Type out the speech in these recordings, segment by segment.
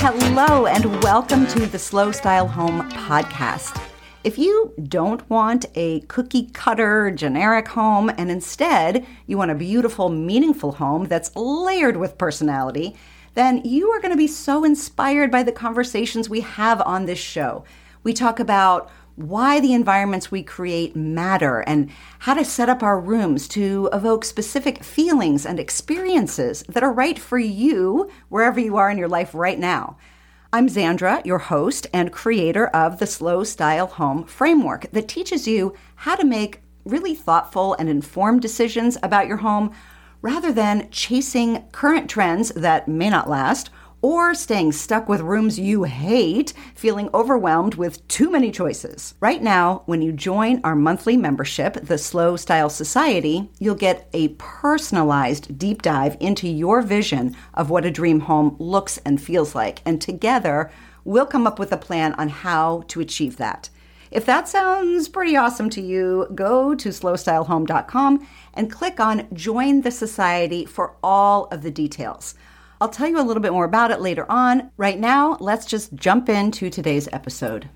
Hello, and welcome to the Slow Style Home podcast. If you don't want a cookie cutter generic home and instead you want a beautiful, meaningful home that's layered with personality, then you are going to be so inspired by the conversations we have on this show. We talk about why the environments we create matter and how to set up our rooms to evoke specific feelings and experiences that are right for you wherever you are in your life right now. I'm Zandra, your host and creator of the Slow Style Home Framework that teaches you how to make really thoughtful and informed decisions about your home rather than chasing current trends that may not last or staying stuck with rooms you hate, feeling overwhelmed with too many choices. Right now, when you join our monthly membership, the Slow Style Society, you'll get a personalized deep dive into your vision of what a dream home looks and feels like. And together, we'll come up with a plan on how to achieve that. If that sounds pretty awesome to you, go to slowstylehome.com and click on Join the Society for all of the details. I'll tell you a little bit more about it later on. Right now, let's just jump into today's episode.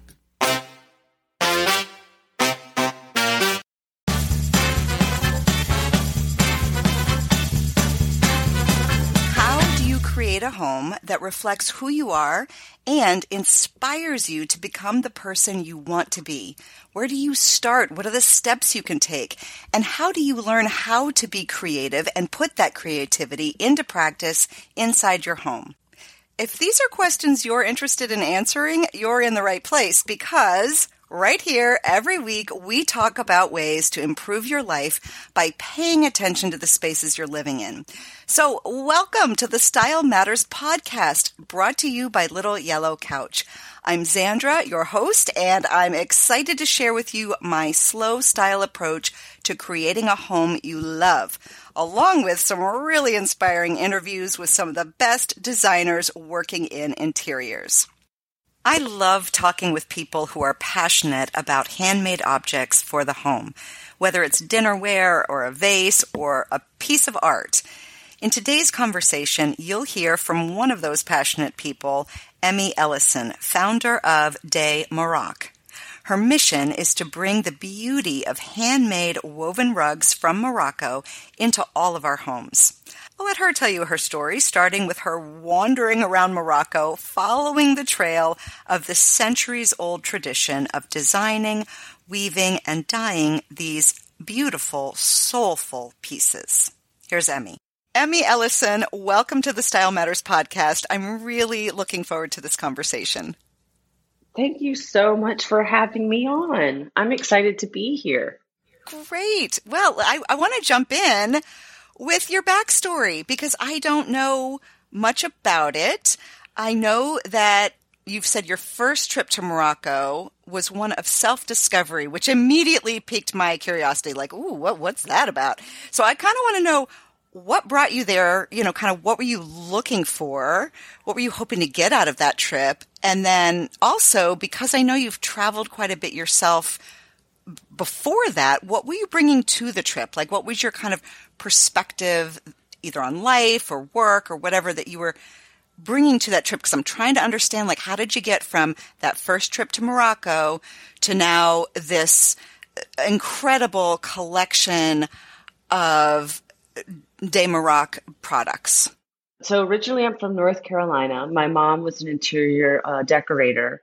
Create a home that reflects who you are and inspires you to become the person you want to be? Where do you start? What are the steps you can take? And how do you learn how to be creative and put that creativity into practice inside your home? If these are questions you're interested in answering, you're in the right place because right here every week we talk about ways to improve your life by paying attention to the spaces you're living in. So welcome to the Style Matters podcast brought to you by Little Yellow Couch. I'm Zandra, your host, and I'm excited to share with you my slow style approach to creating a home you love, along with some really inspiring interviews with some of the best designers working in interiors. I love talking with people who are passionate about handmade objects for the home, whether it's dinnerware or a vase or a piece of art. In today's conversation, you'll hear from one of those passionate people, Emmy Ellison, founder of De Maroc. Her mission is to bring the beauty of handmade woven rugs from Morocco into all of our homes. I'll let her tell you her story, starting with her wandering around Morocco, following the trail of the centuries old tradition of designing, weaving, and dyeing these beautiful, soulful pieces. Here's Emmy. Emmy Ellison, welcome to the Style Matters podcast. I'm really looking forward to this conversation. Thank you so much for having me on. I'm excited to be here. Great. Well, I, I want to jump in with your backstory because I don't know much about it. I know that you've said your first trip to Morocco was one of self discovery, which immediately piqued my curiosity. Like, ooh, what, what's that about? So I kind of want to know what brought you there? You know, kind of what were you looking for? What were you hoping to get out of that trip? And then also, because I know you've traveled quite a bit yourself before that, what were you bringing to the trip? Like, what was your kind of perspective, either on life or work or whatever that you were bringing to that trip? Because I'm trying to understand, like, how did you get from that first trip to Morocco to now this uh, incredible collection of De Maroc products? So originally, I'm from North Carolina. My mom was an interior uh, decorator.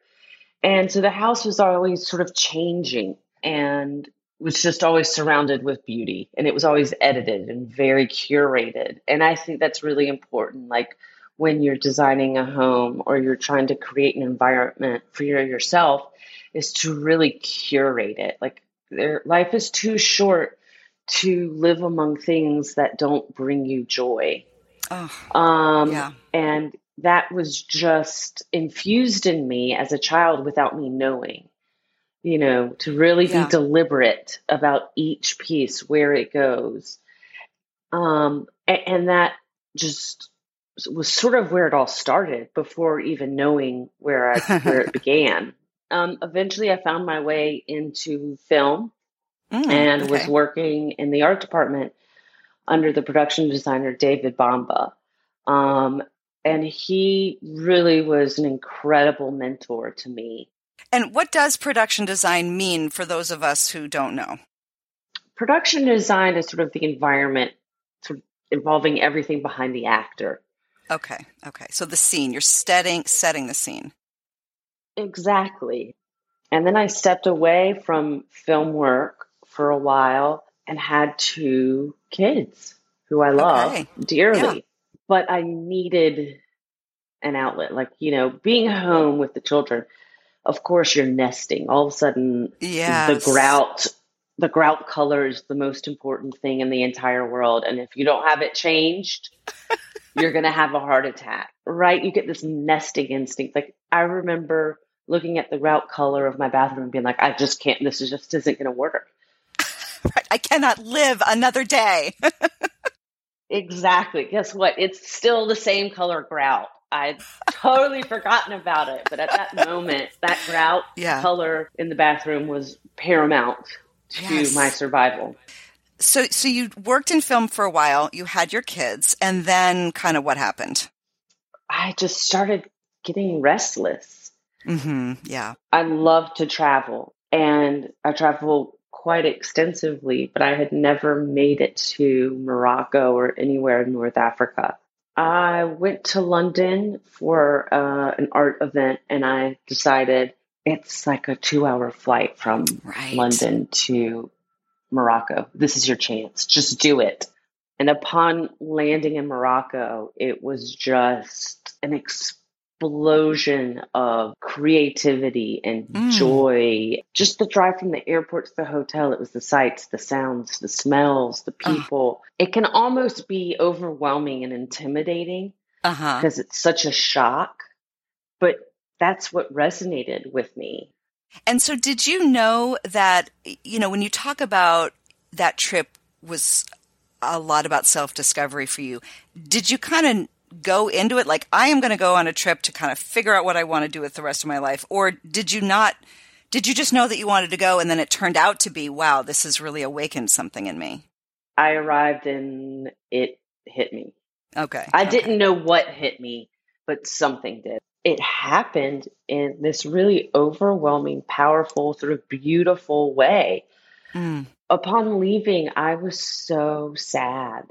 And so the house was always sort of changing and was just always surrounded with beauty. And it was always edited and very curated. And I think that's really important. Like when you're designing a home or you're trying to create an environment for yourself, is to really curate it. Like their life is too short to live among things that don't bring you joy. Oh, Um, yeah. And that was just infused in me as a child without me knowing, you know, to really Yeah. be deliberate about each piece, where it goes. Um, a- and, that just was sort of where it all started before even knowing where I, where it began. Um, eventually, I found my way into film Mm, and was working in the art department under the production designer David Bamba. Um, and he really was an incredible mentor to me. And what does production design mean for those of us who don't know? Production design is sort of the environment sort of involving everything behind the actor. Okay, okay. So the scene, you're setting setting the scene. Exactly. And then I stepped away from film work for a while and had two kids who I love okay. dearly. Yeah. But I needed an outlet. Like, you know, being home with the children, of course you're nesting. All of a sudden yes. the grout the grout color is the most important thing in the entire world. And if you don't have it changed, you're gonna have a heart attack. Right? You get this nesting instinct. Like I remember looking at the grout color of my bathroom and being like, I just can't this is just isn't gonna work. right. I cannot live another day. exactly. Guess what? It's still the same color grout. I'd totally forgotten about it. But at that moment, that grout yeah. color in the bathroom was paramount to yes. my survival. So, so you worked in film for a while. You had your kids, and then kind of what happened? I just started getting restless. Mm-hmm. Yeah, I love to travel, and I travel quite extensively, but I had never made it to Morocco or anywhere in North Africa. I went to London for uh, an art event and I decided it's like a two hour flight from right. London to Morocco. This is your chance. Just do it. And upon landing in Morocco, it was just an experience explosion of creativity and mm. joy. Just the drive from the airport to the hotel, it was the sights, the sounds, the smells, the people. Uh. It can almost be overwhelming and intimidating uh-huh. because it's such a shock. But that's what resonated with me. And so, did you know that, you know, when you talk about that trip was a lot about self discovery for you, did you kind of go into it like I am going to go on a trip to kind of figure out what I want to do with the rest of my life? Or did you not? Did you just know that you wanted to go and then it turned out to be, wow, this has really awakened something in me? I arrived and it hit me. Okay. I okay. didn't know what hit me, but something did. It happened in this really overwhelming, powerful, sort of beautiful way. Mm. Upon leaving, I was so sad.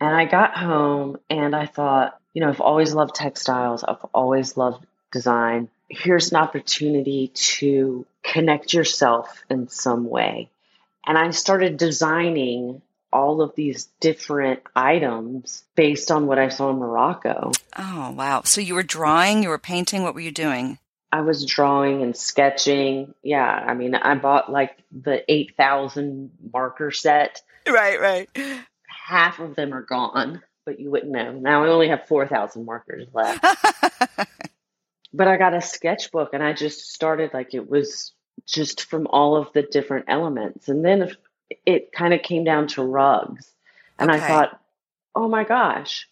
And I got home and I thought, you know, I've always loved textiles, I've always loved design. Here's an opportunity to connect yourself in some way. And I started designing all of these different items based on what I saw in Morocco. Oh, wow. So you were drawing, you were painting, what were you doing? I was drawing and sketching. Yeah, I mean, I bought like the 8,000 marker set. Right, right half of them are gone, but you wouldn't know. Now I only have 4,000 markers left. but I got a sketchbook and I just started like it was just from all of the different elements. And then it kind of came down to rugs. And okay. I thought, oh my gosh,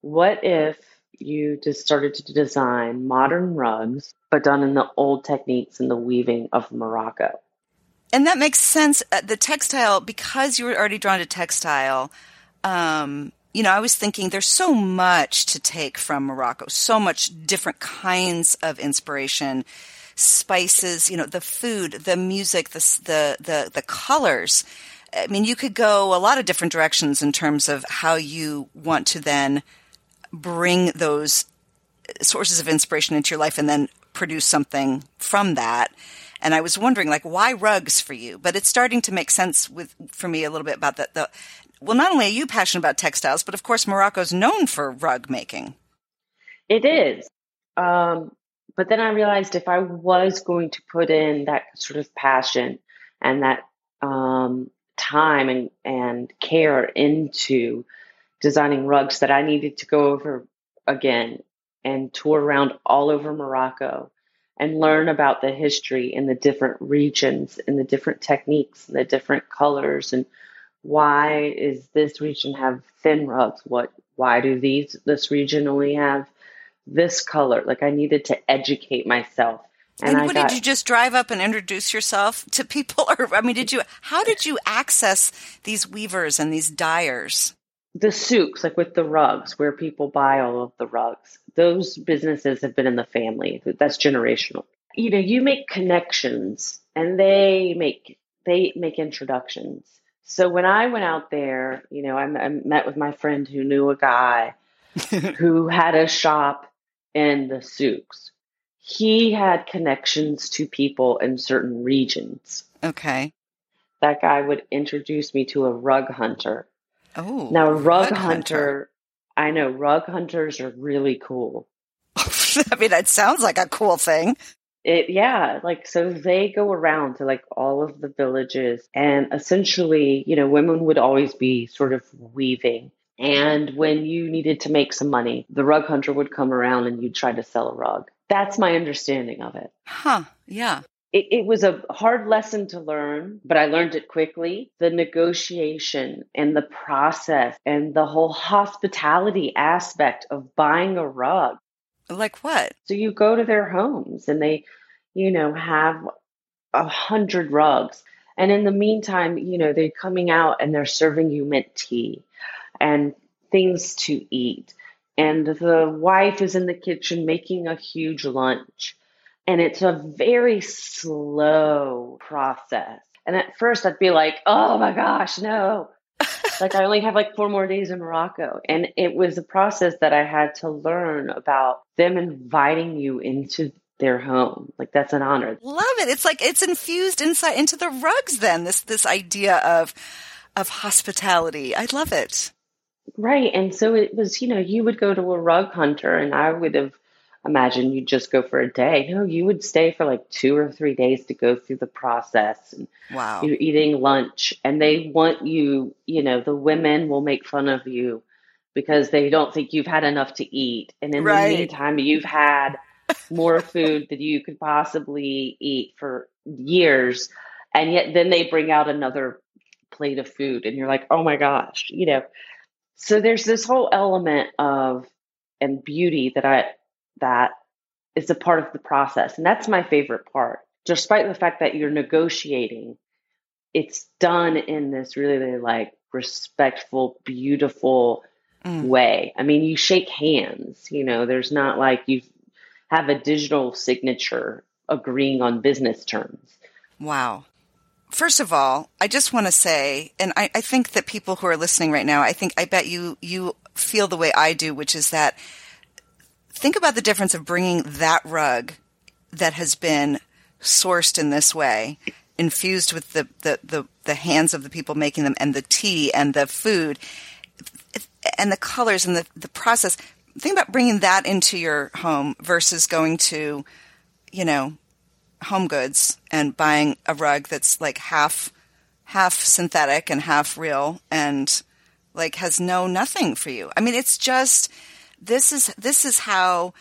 what if you just started to design modern rugs, but done in the old techniques and the weaving of Morocco? And that makes sense. Uh, the textile, because you were already drawn to textile, um, you know, I was thinking there's so much to take from Morocco, so much different kinds of inspiration, spices, you know, the food, the music, the the the, the colors. I mean, you could go a lot of different directions in terms of how you want to then bring those sources of inspiration into your life and then produce something from that. And I was wondering, like, why rugs for you? But it's starting to make sense with for me a little bit about the, the well, not only are you passionate about textiles, but of course, Morocco's known for rug making. It is. Um, but then I realized if I was going to put in that sort of passion and that um, time and, and care into designing rugs, that I needed to go over again and tour around all over Morocco and learn about the history in the different regions and the different techniques and the different colors and why is this region have thin rugs? What why do these this region only have this color? Like I needed to educate myself. And, and what, got, did you just drive up and introduce yourself to people or I mean did you how did you access these weavers and these dyers? the souks, like with the rugs, where people buy all of the rugs, those businesses have been in the family. That's generational. You know, you make connections and they make they make introductions. So when I went out there, you know, I, I met with my friend who knew a guy who had a shop in the souks. He had connections to people in certain regions. Okay. That guy would introduce me to a rug hunter Oh. now, rug, rug hunter, hunter. I know rug hunters are really cool. I mean, that sounds like a cool thing. It, yeah, like so they go around to like all of the villages, and essentially, you know, women would always be sort of weaving. And when you needed to make some money, the rug hunter would come around and you'd try to sell a rug. That's my understanding of it. Huh. Yeah. it, it was a hard lesson to learn, but I learned it quickly. The negotiation and the process and the whole hospitality aspect of buying a rug. Like what? So you go to their homes and they, you know, have a hundred rugs. And in the meantime, you know, they're coming out and they're serving you mint tea and things to eat. And the wife is in the kitchen making a huge lunch. And it's a very slow process. And at first, I'd be like, oh my gosh, no. Like, I only have like four more days in Morocco. And it was a process that I had to learn about them inviting you into their home. Like, that's an honor. Love it. It's like it's infused inside into the rugs then. This this idea of of hospitality. I love it. Right. And so it was, you know, you would go to a rug hunter and I would have imagined you'd just go for a day. No, you would stay for like two or three days to go through the process and Wow. you're eating lunch and they want you, you know, the women will make fun of you because they don't think you've had enough to eat. And in Right. the meantime, you've had more food than you could possibly eat for years. And yet then they bring out another plate of food and you're like, oh my gosh, you know. So there's this whole element of and beauty that I that is a part of the process. And that's my favorite part. Despite the fact that you're negotiating, it's done in this really like respectful, beautiful Mm. way. I mean, you shake hands, you know, there's not like you have a digital signature agreeing on business terms. Wow. First of all, I just want to say, and I, I think that people who are listening right now, I think, I bet you, you feel the way I do, which is that think about the difference of bringing that rug that has been sourced in this way, infused with the, the, the, the hands of the people making them and the tea and the food and the colors and the, the process. Think about bringing that into your home versus going to, you know, HomeGoods and buying a rug that's like half half synthetic and half real and like has no nothing for you. I mean, it's just this is this is how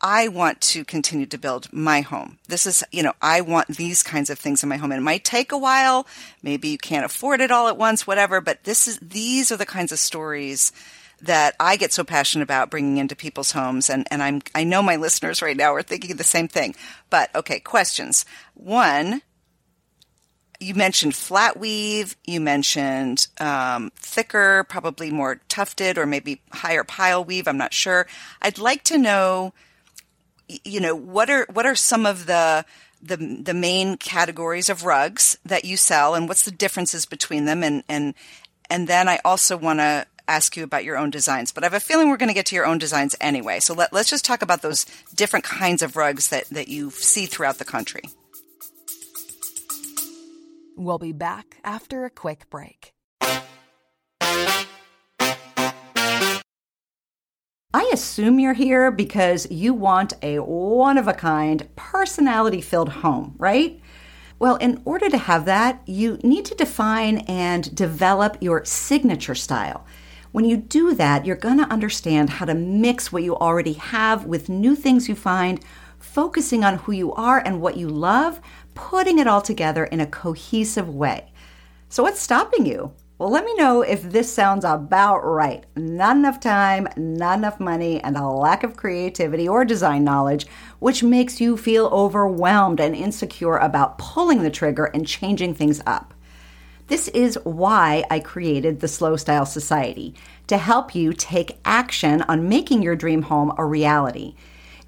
I want to continue to build my home. This is, you know, I want these kinds of things in my home. And it might take a while. Maybe you can't afford it all at once, whatever. But this is, these are the kinds of stories that I get so passionate about bringing into people's homes. And, and I'm, I know my listeners right now are thinking the same thing. But okay, questions. One, you mentioned flat weave. You mentioned um, thicker, probably more tufted or maybe higher pile weave. I'm not sure. I'd like to know you know what are what are some of the the the main categories of rugs that you sell and what's the differences between them and and and then I also want to ask you about your own designs but I have a feeling we're going to get to your own designs anyway so let, let's just talk about those different kinds of rugs that that you see throughout the country We'll be back after a quick break. I assume you're here because you want a one of a kind, personality filled home, right? Well, in order to have that, you need to define and develop your signature style. When you do that, you're going to understand how to mix what you already have with new things you find, focusing on who you are and what you love, putting it all together in a cohesive way. So, what's stopping you? Well, let me know if this sounds about right. Not enough time, not enough money, and a lack of creativity or design knowledge, which makes you feel overwhelmed and insecure about pulling the trigger and changing things up. This is why I created the Slow Style Society to help you take action on making your dream home a reality.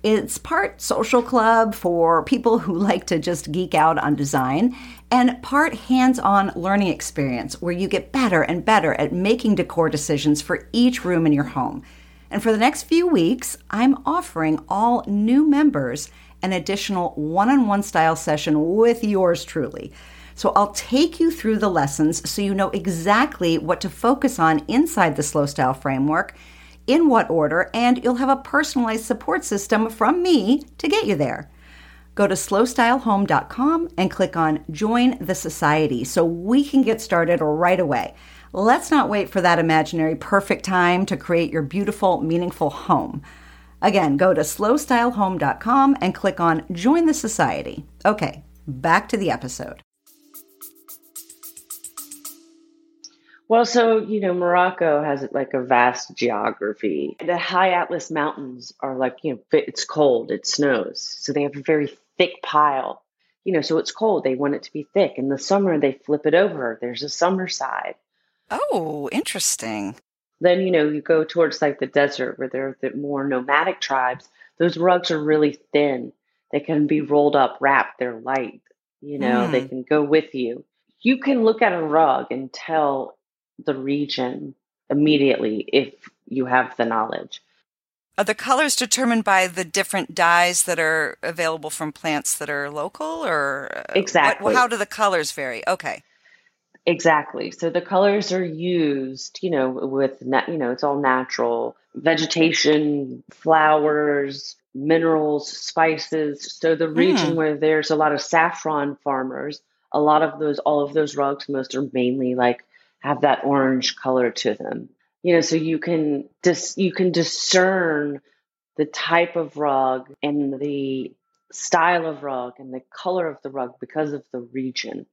It's part social club for people who like to just geek out on design, and part hands on learning experience where you get better and better at making decor decisions for each room in your home. And for the next few weeks, I'm offering all new members an additional one on one style session with yours truly. So I'll take you through the lessons so you know exactly what to focus on inside the slow style framework, in what order, and you'll have a personalized support system from me to get you there. Go to slowstylehome.com and click on Join the Society so we can get started right away. Let's not wait for that imaginary perfect time to create your beautiful, meaningful home. Again, go to slowstylehome.com and click on Join the Society. Okay, back to the episode. Well, so, you know, Morocco has like a vast geography. The high Atlas Mountains are like, you know, it's cold, it snows. So they have a very thick pile. You know, so it's cold. They want it to be thick. In the summer, they flip it over. There's a summer side. Oh, interesting. Then, you know, you go towards like the desert where there are the more nomadic tribes. Those rugs are really thin. They can be rolled up, wrapped. They're light. You know, mm. they hmm. can go with you. You can look at a rug and tell the region immediately if you have the knowledge. Are the colors determined by the different dyes that are available from plants that are local or uh, exactly what, how do the colors vary? Okay. Exactly. So the colors are used you know with you know it's all natural. Vegetation flowers minerals spices. So the region mm. where there's a lot of saffron farmers a lot of those all of those rugs most are mainly like have that orange color to them. You know, so you can dis- you can discern the type of rug and the style of rug and the color of the rug because of the region.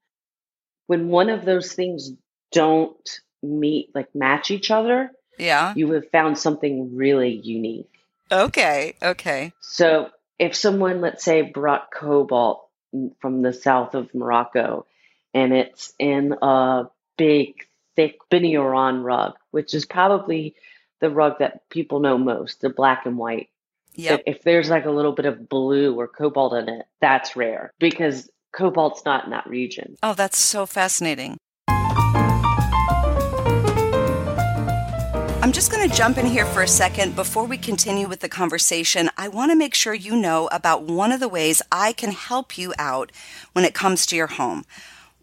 When one of those things don't meet like match each other, yeah. You have found something really unique. Okay, okay. So, if someone let's say brought cobalt from the south of Morocco and it's in a big thick Beni Ourain rug, which is probably the rug that people know most, the black and white. Yep. If there's like a little bit of blue or cobalt in it, that's rare because cobalt's not in that region. Oh, that's so fascinating. I'm just going to jump in here for a second before we continue with the conversation. I want to make sure you know about one of the ways I can help you out when it comes to your home.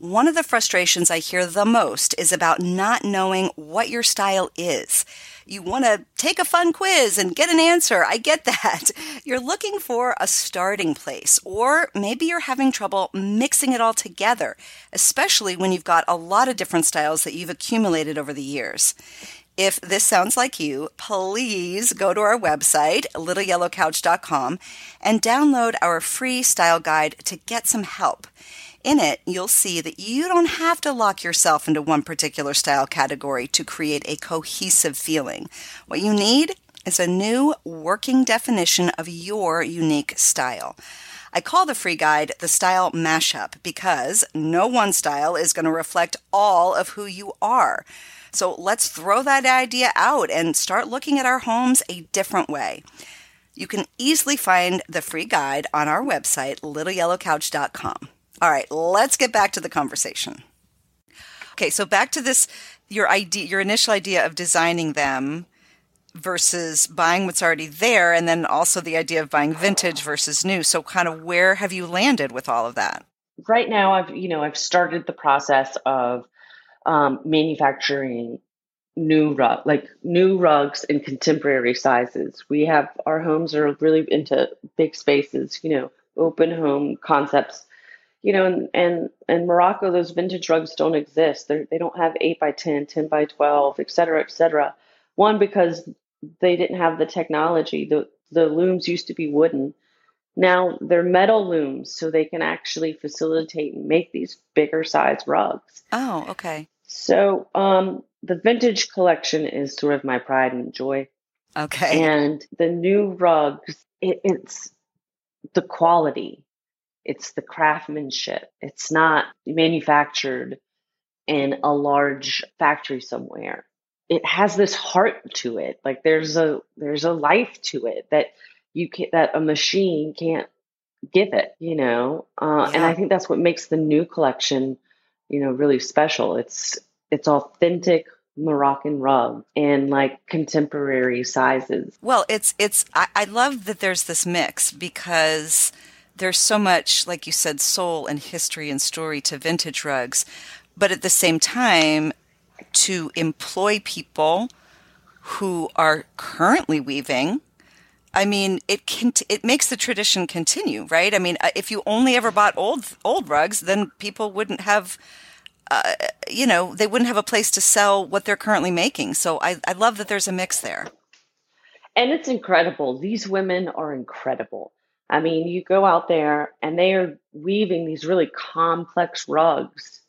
One of the frustrations I hear the most is about not knowing what your style is. You want to take a fun quiz and get an answer. I get that. You're looking for a starting place, or maybe you're having trouble mixing it all together, especially when you've got a lot of different styles that you've accumulated over the years. If this sounds like you, please go to our website, littleyellowcouch.com, and download our free style guide to get some help. In it, you'll see that you don't have to lock yourself into one particular style category to create a cohesive feeling. What you need is a new working definition of your unique style. I call the free guide the style mashup because no one style is going to reflect all of who you are. So let's throw that idea out and start looking at our homes a different way. You can easily find the free guide on our website, littleyellowcouch.com. All right, let's get back to the conversation. Okay, so back to this your idea your initial idea of designing them versus buying what's already there and then also the idea of buying vintage versus new. So kind of where have you landed with all of that? Right now I've you know I've started the process of um, manufacturing new rug like new rugs in contemporary sizes. We have our homes are really into big spaces, you know, open home concepts you know, and and in Morocco, those vintage rugs don't exist. They're, they don't have eight by 10, 10 by twelve, et cetera, et cetera. One because they didn't have the technology. The the looms used to be wooden. Now they're metal looms, so they can actually facilitate and make these bigger size rugs. Oh, okay. So um, the vintage collection is sort of my pride and joy. Okay. And the new rugs, it, it's the quality it's the craftsmanship. It's not manufactured in a large factory somewhere. It has this heart to it. Like there's a there's a life to it that you can that a machine can't give it, you know. Uh, yeah. And I think that's what makes the new collection, you know, really special. It's it's authentic Moroccan rug in like contemporary sizes. Well, it's it's I, I love that there's this mix because there's so much, like you said, soul and history and story to vintage rugs, but at the same time, to employ people who are currently weaving. I mean, it can it makes the tradition continue, right? I mean, uh, if you only ever bought old old rugs, then people wouldn't have uh, you know, they wouldn't have a place to sell what they're currently making. So I, I love that there's a mix there. And it's incredible. These women are incredible. I mean, you go out there and they are weaving these really complex rugs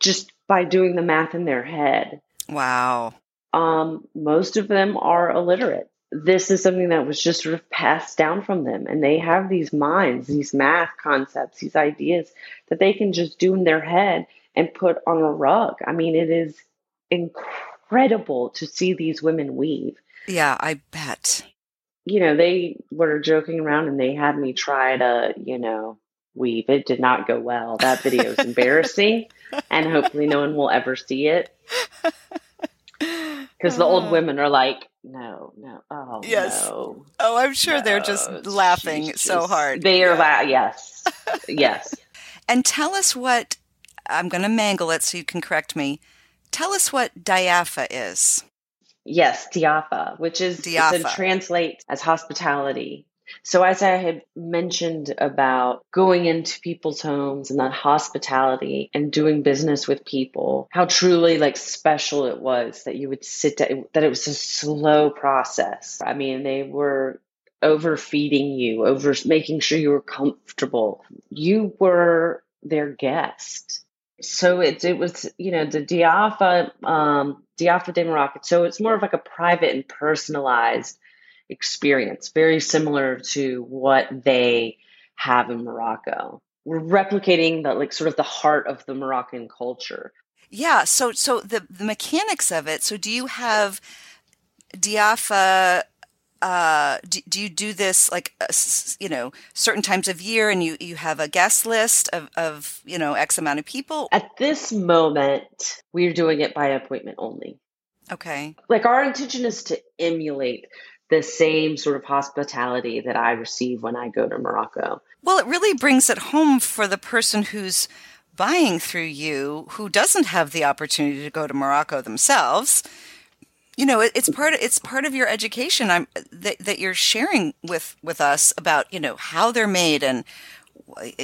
just by doing the math in their head. Wow. Um, most of them are illiterate. This is something that was just sort of passed down from them. And they have these minds, these math concepts, these ideas that they can just do in their head and put on a rug. I mean, it is incredible to see these women weave. Yeah, I bet. You know, they were joking around and they had me try to, you know, weave. It did not go well. That video is embarrassing and hopefully no one will ever see it. Because the old oh. women are like, no, no, oh, yes. no. Oh, I'm sure no. they're just laughing She's so hard. They are, yeah. la- yes, yes. And tell us what I'm going to mangle it so you can correct me. Tell us what diapha is. Yes, diafa, which is diafa. translate as hospitality. So as I had mentioned about going into people's homes and that hospitality and doing business with people, how truly like special it was that you would sit down, that it was a slow process. I mean, they were overfeeding you, over making sure you were comfortable. You were their guest so it it was you know the Diafa um, Diafa de Morocco. So it's more of like a private and personalized experience, very similar to what they have in Morocco. We're replicating the like sort of the heart of the Moroccan culture. Yeah. So so the the mechanics of it. So do you have Diafa uh, do, do, you do this like uh, you know certain times of year and you you have a guest list of, of you know x amount of people? At this moment we're doing it by appointment only. Okay. Like our intention is to emulate the same sort of hospitality that i receive when i go to morocco. Well it really brings it home for the person who's buying through you who doesn't have the opportunity to go to morocco themselves you know it's part of it's part of your education I'm, that, that you're sharing with with us about you know how they're made and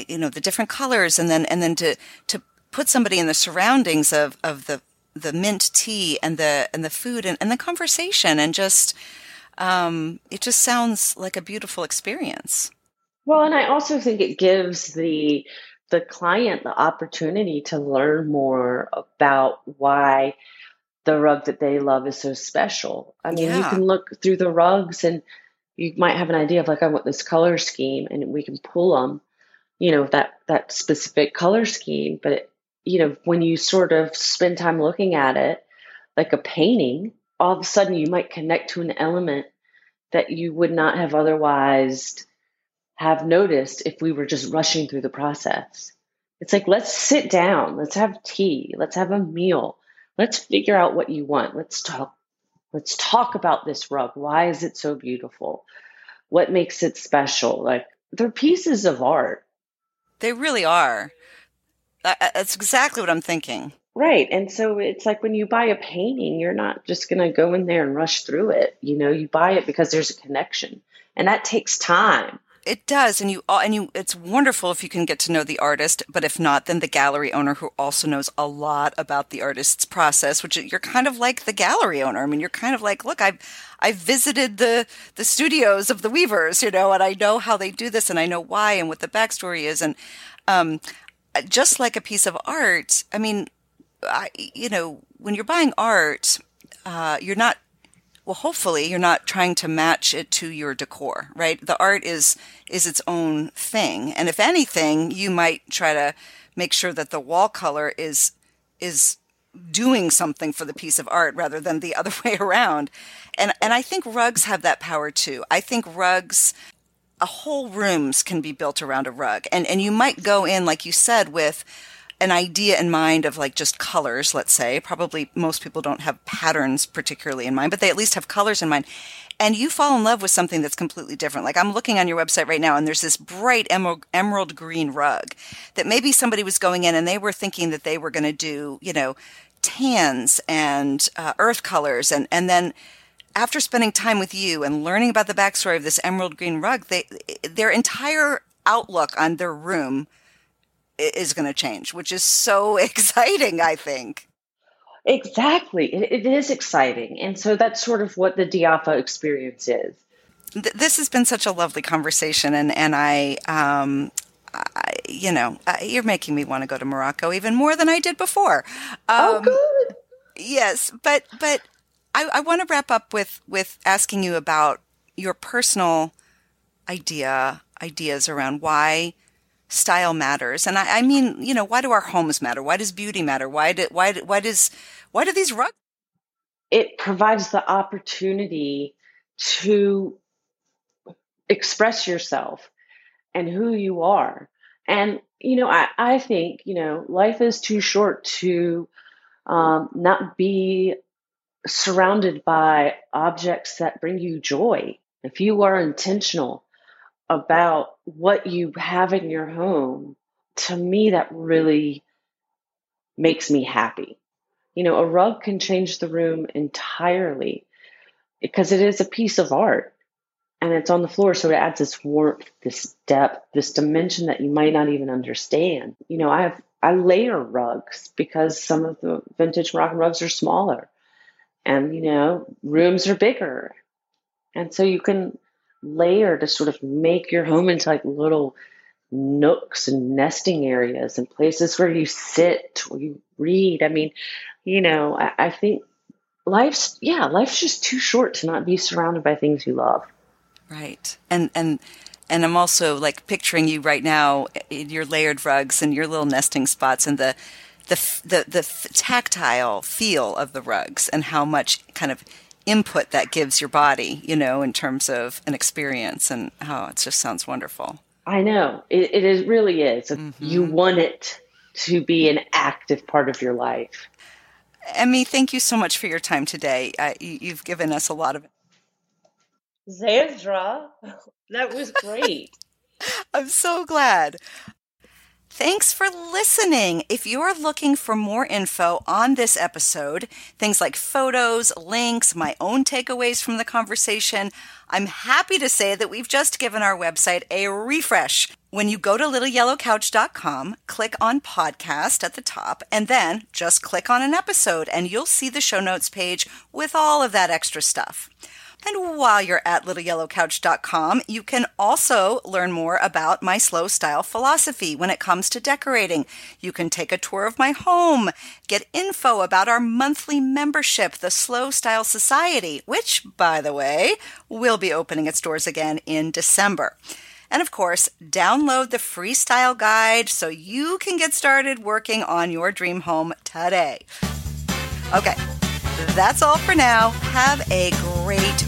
you know the different colors and then and then to to put somebody in the surroundings of of the the mint tea and the and the food and, and the conversation and just um, it just sounds like a beautiful experience. Well and i also think it gives the the client the opportunity to learn more about why the rug that they love is so special. I mean, yeah. you can look through the rugs and you might have an idea of like I want this color scheme, and we can pull them, you know, that that specific color scheme. But you know, when you sort of spend time looking at it, like a painting, all of a sudden you might connect to an element that you would not have otherwise have noticed if we were just rushing through the process. It's like let's sit down, let's have tea, let's have a meal let's figure out what you want. Let's talk. Let's talk about this rug. Why is it so beautiful? What makes it special? Like they're pieces of art. They really are. That's exactly what I'm thinking. Right. And so it's like when you buy a painting, you're not just going to go in there and rush through it. You know, you buy it because there's a connection. And that takes time. It does, and you and you. It's wonderful if you can get to know the artist, but if not, then the gallery owner who also knows a lot about the artist's process. Which you're kind of like the gallery owner. I mean, you're kind of like, look, I've I've visited the the studios of the weavers, you know, and I know how they do this, and I know why, and what the backstory is, and um, just like a piece of art. I mean, I you know, when you're buying art, uh, you're not well hopefully you're not trying to match it to your decor right the art is is its own thing and if anything you might try to make sure that the wall color is is doing something for the piece of art rather than the other way around. And and I think rugs have that power too. I think rugs a whole rooms can be built around a rug. And and you might go in like you said with an idea in mind of like just colors, let's say. Probably most people don't have patterns particularly in mind, but they at least have colors in mind. And you fall in love with something that's completely different. Like I'm looking on your website right now and there's this bright emerald, emerald green rug that maybe somebody was going in and they were thinking that they were going to do, you know, tans and uh, earth colors and and then after spending time with you and learning about the backstory of this emerald green rug they their entire outlook on their room is going to change which is so exciting i think exactly it, it is exciting and so that's sort of what the diafa experience is this has been such a lovely conversation and and i um I, you know, you're making me want to go to Morocco even more than I did before. Oh, um, oh, good. Yes, but but I, I want to wrap up with with asking you about your personal idea ideas around why style matters, and I, I mean, you know, why do our homes matter? Why does beauty matter? Why do why why does why do these rugs? It provides the opportunity to express yourself and who you are. And, you know, I, I think, you know, life is too short to um, not be surrounded by objects that bring you joy. If you are intentional about what you have in your home, to me, that really makes me happy. You know, a rug can change the room entirely because it is a piece of art and it's on the floor so it adds this warmth this depth this dimension that you might not even understand you know i have i layer rugs because some of the vintage moroccan rugs are smaller and you know rooms are bigger and so you can layer to sort of make your home into like little nooks and nesting areas and places where you sit where you read i mean you know I, I think life's yeah life's just too short to not be surrounded by things you love Right. And and and I'm also like picturing you right now in your layered rugs and your little nesting spots and the the the the tactile feel of the rugs and how much kind of input that gives your body, you know, in terms of an experience and how oh, it just sounds wonderful. I know. It, it is, really is. Mm-hmm. You want it to be an active part of your life. Emmy, thank you so much for your time today. Uh, you, you've given us a lot of Zandra, that was great. I'm so glad. Thanks for listening. If you're looking for more info on this episode, things like photos, links, my own takeaways from the conversation, I'm happy to say that we've just given our website a refresh. When you go to littleyellowcouch.com, click on podcast at the top, and then just click on an episode, and you'll see the show notes page with all of that extra stuff. And while you're at littleyellowcouch.com, you can also learn more about my slow style philosophy when it comes to decorating. You can take a tour of my home, get info about our monthly membership, the Slow Style Society, which, by the way, will be opening its doors again in December. And of course, download the freestyle guide so you can get started working on your dream home today. Okay, that's all for now. Have a great